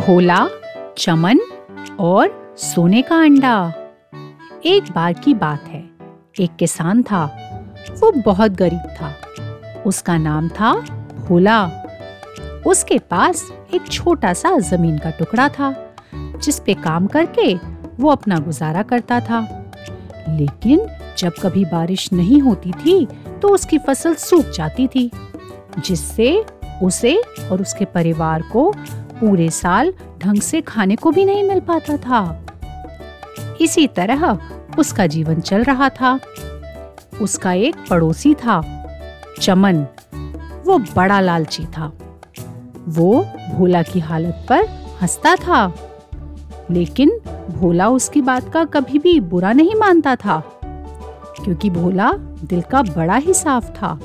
भोला, चमन और सोने का अंडा। एक बार की बात है। एक किसान था। वो बहुत गरीब था। उसका नाम था भोला। उसके पास एक छोटा सा ज़मीन का टुकड़ा था, जिस पे काम करके वो अपना गुजारा करता था। लेकिन जब कभी बारिश नहीं होती थी तो उसकी फ़सल सूख जाती थी, जिससे उसे और उसके परिवार को पूरे साल ढंग से खाने को भी नहीं मिल पाता था। इसी तरह उसका जीवन चल रहा था। उसका एक पड़ोसी था, चमन। वो बड़ा लालची था। वो भोला की हालत पर हंसता था। लेकिन भोला उसकी बात का कभी भी बुरा नहीं मानता था, क्योंकि भोला दिल का बड़ा ही साफ़ था।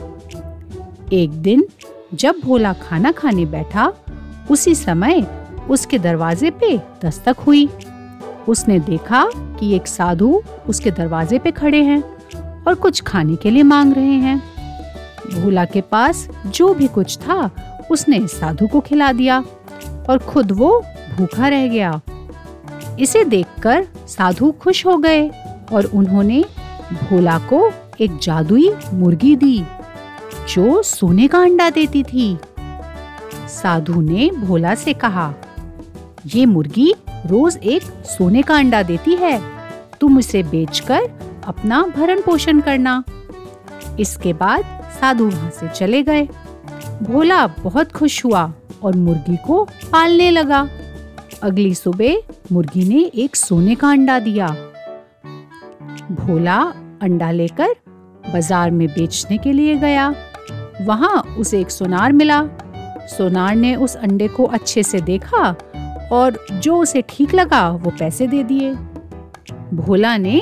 एक दिन जब भोला खाना खाने बैठा उसी समय उसके दरवाजे पे दस्तक हुई। उसने देखा कि एक साधु उसके दरवाजे पे खड़े हैं और कुछ खाने के लिए मांग रहे हैं। भोला के पास जो भी कुछ था, उसने साधु को खिला दिया और खुद वो भूखा रह गया। इसे देखकर साधु खुश हो गए और उन्होंने भोला को एक जादुई मुर्गी दी, जो सोने का अंडा देती थी। साधु ने भोला से कहा, ये मुर्गी रोज एक सोने का अंडा देती है। तुम इसे बेचकर अपना भरण पोषण करना। इसके बाद साधु वहाँ से चले गए। भोला बहुत खुश हुआ और मुर्गी को पालने लगा। अगली सुबह मुर्गी ने एक सोने का अंडा दिया। भोला अंडा लेकर बाज़ार में बेचने के लिए गया। वहाँ उसे एक सोनार मिला। सोनार ने उस अंडे को अच्छे से देखा और जो उसे ठीक लगा, वो पैसे दे दिए। भोला ने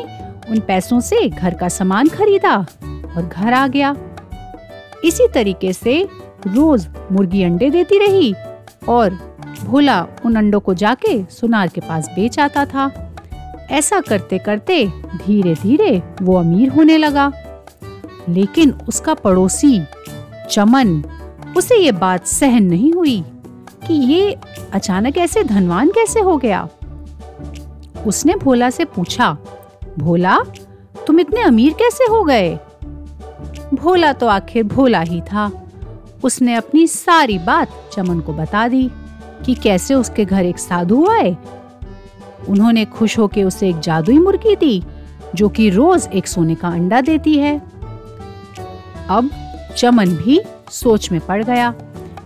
उन पैसों से घर का सामान खरीदा और घर आ गया। इसी तरीके से रोज मुर्गी अंडे देती रही और भोला उन अंडों को जाके सुनार के पास बेच आता था। ऐसा करते करते धीरे धीरे वो अमीर होने लगा। लेकिन उसका पड़ोसी चमन उसे ये बात सहन नहीं हुई कि ये अचानक ऐसे धनवान कैसे हो गया। उसने भोला से पूछा, भोला, तुम इतने अमीर कैसे हो गए? भोला तो आखिर भोला ही था। उसने अपनी सारी बात चमन को बता दी कि कैसे उसके घर एक साधु आए। उन्होंने खुश होकर उसे एक जादुई मुर्गी दी, जो कि रोज एक सोने का अंडा देती है। अब चमन भी सोच में पड़ गया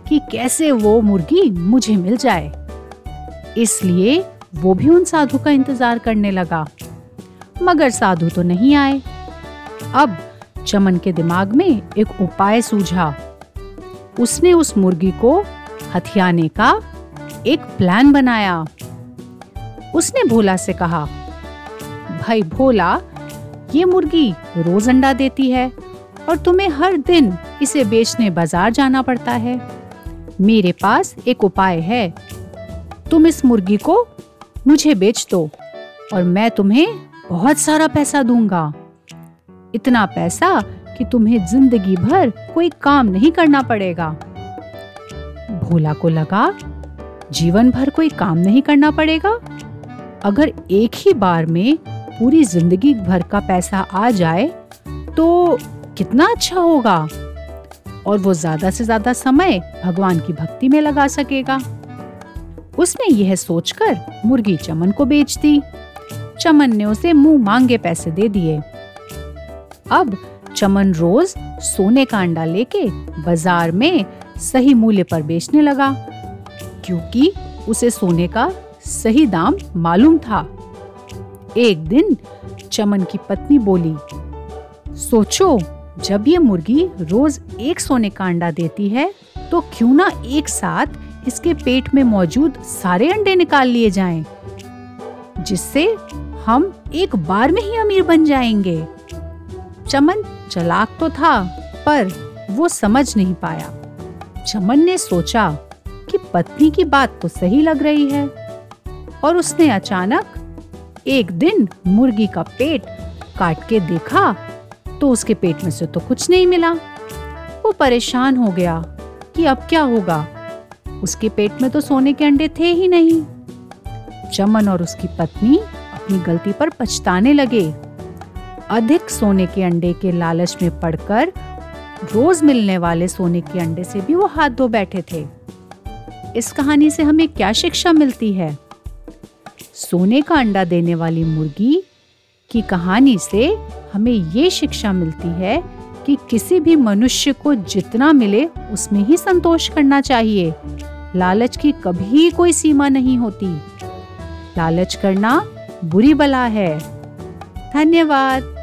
कि कैसे वो मुर्गी मुझे मिल जाए। इसलिए वो भी उन साधु का इंतज़ार करने लगा। मगर साधु तो नहीं आए। अब चमन के दिमाग में एक उपाय सूझा। उसने उस मुर्गी को हथियाने का एक प्लान बनाया। उसने भोला से कहा, भाई भोला, ये मुर्गी रोज अंडा देती है। और तुम्हें हर दिन इसे बेचने बाज़ार जाना पड़ता है। मेरे पास एक उपाय है। तुम इस मुर्गी को मुझे बेच दो और मैं तुम्हें बहुत सारा पैसा दूँगा। इतना पैसा कि तुम्हें ज़िंदगी भर कोई काम नहीं करना पड़ेगा। भोला को लगा, जीवन भर कोई काम नहीं करना पड़ेगा। अगर एक ही बार में पूरी ज़िंदगी भर का पैसा आ जाए तो कितना अच्छा होगा। और वो ज़्यादा से ज़्यादा समय भगवान की भक्ति में लगा सकेगा। उसने यह सोचकर मुर्गी चमन को बेच दी। चमन ने उसे मुँह मांगे पैसे दे दिए। अब चमन रोज सोने का अंडा लेके बाज़ार में सही मूल्य पर बेचने लगा, क्योंकि उसे सोने का सही दाम मालूम था। एक दिन चमन की पत्नी बोली, सोचो जब ये मुर्गी रोज एक सोने का अंडा देती है तो क्यों ना एक साथ इसके पेट में मौजूद सारे अंडे निकाल लिए जाएँ, जिससे हम एक बार में ही अमीर बन जाएँगे। चमन चलाक तो था पर वो समझ नहीं पाया। चमन ने सोचा कि पत्नी की बात तो सही लग रही है और उसने अचानक एक दिन मुर्गी का पेट काट के देखा तो उसके पेट में से तो कुछ नहीं मिला। वो परेशान हो गया कि अब क्या होगा। उसके पेट में तो सोने के अंडे थे ही नहीं। चमन और उसकी पत्नी अपनी गलती पर पछताने लगे। अधिक सोने के अंडे के लालच में पड़कर रोज मिलने वाले सोने के अंडे से भी वो हाथ धो बैठे थे। इस कहानी से हमें क्या शिक्षा मिलती है? सोने का अंडा देने वाली मुर्गी की कहानी से हमें ये शिक्षा मिलती है कि किसी भी मनुष्य को जितना मिले उसमें ही संतोष करना चाहिए। लालच की कभी कोई सीमा नहीं होती। लालच करना बुरी बला है। धन्यवाद।